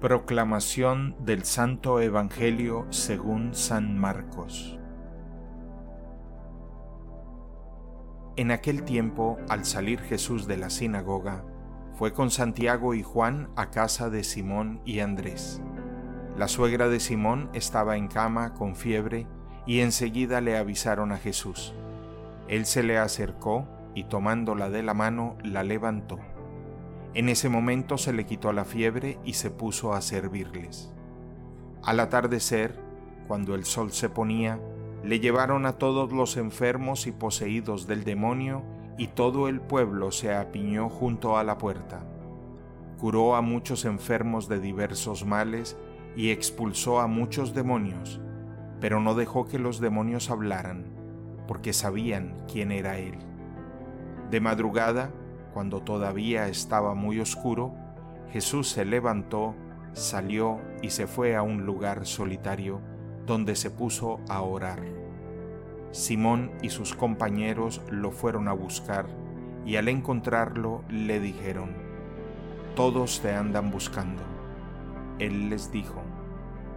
Proclamación del Santo Evangelio según San Marcos. En aquel tiempo, al salir Jesús de la sinagoga, fue con Santiago y Juan a casa de Simón y Andrés. La suegra de Simón estaba en cama con fiebre y enseguida le avisaron a Jesús. Él se le acercó y tomándola de la mano la levantó. En ese momento se le quitó la fiebre y se puso a servirles. Al atardecer, cuando el sol se ponía, le llevaron a todos los enfermos y poseídos del demonio y todo el pueblo se apiñó junto a la puerta. Curó a muchos enfermos de diversos males y expulsó a muchos demonios, pero no dejó que los demonios hablaran, porque sabían quién era él. De madrugada, cuando todavía estaba muy oscuro, Jesús se levantó, salió y se fue a un lugar solitario donde se puso a orar. Simón y sus compañeros lo fueron a buscar y al encontrarlo le dijeron, Todos te andan buscando. Él les dijo,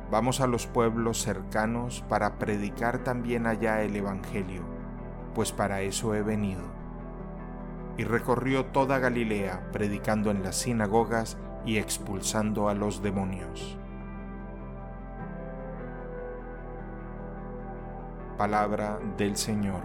Vamos a los pueblos cercanos para predicar también allá el Evangelio, pues para eso he venido y recorrió toda Galilea predicando en las sinagogas y expulsando a los demonios. Palabra del Señor.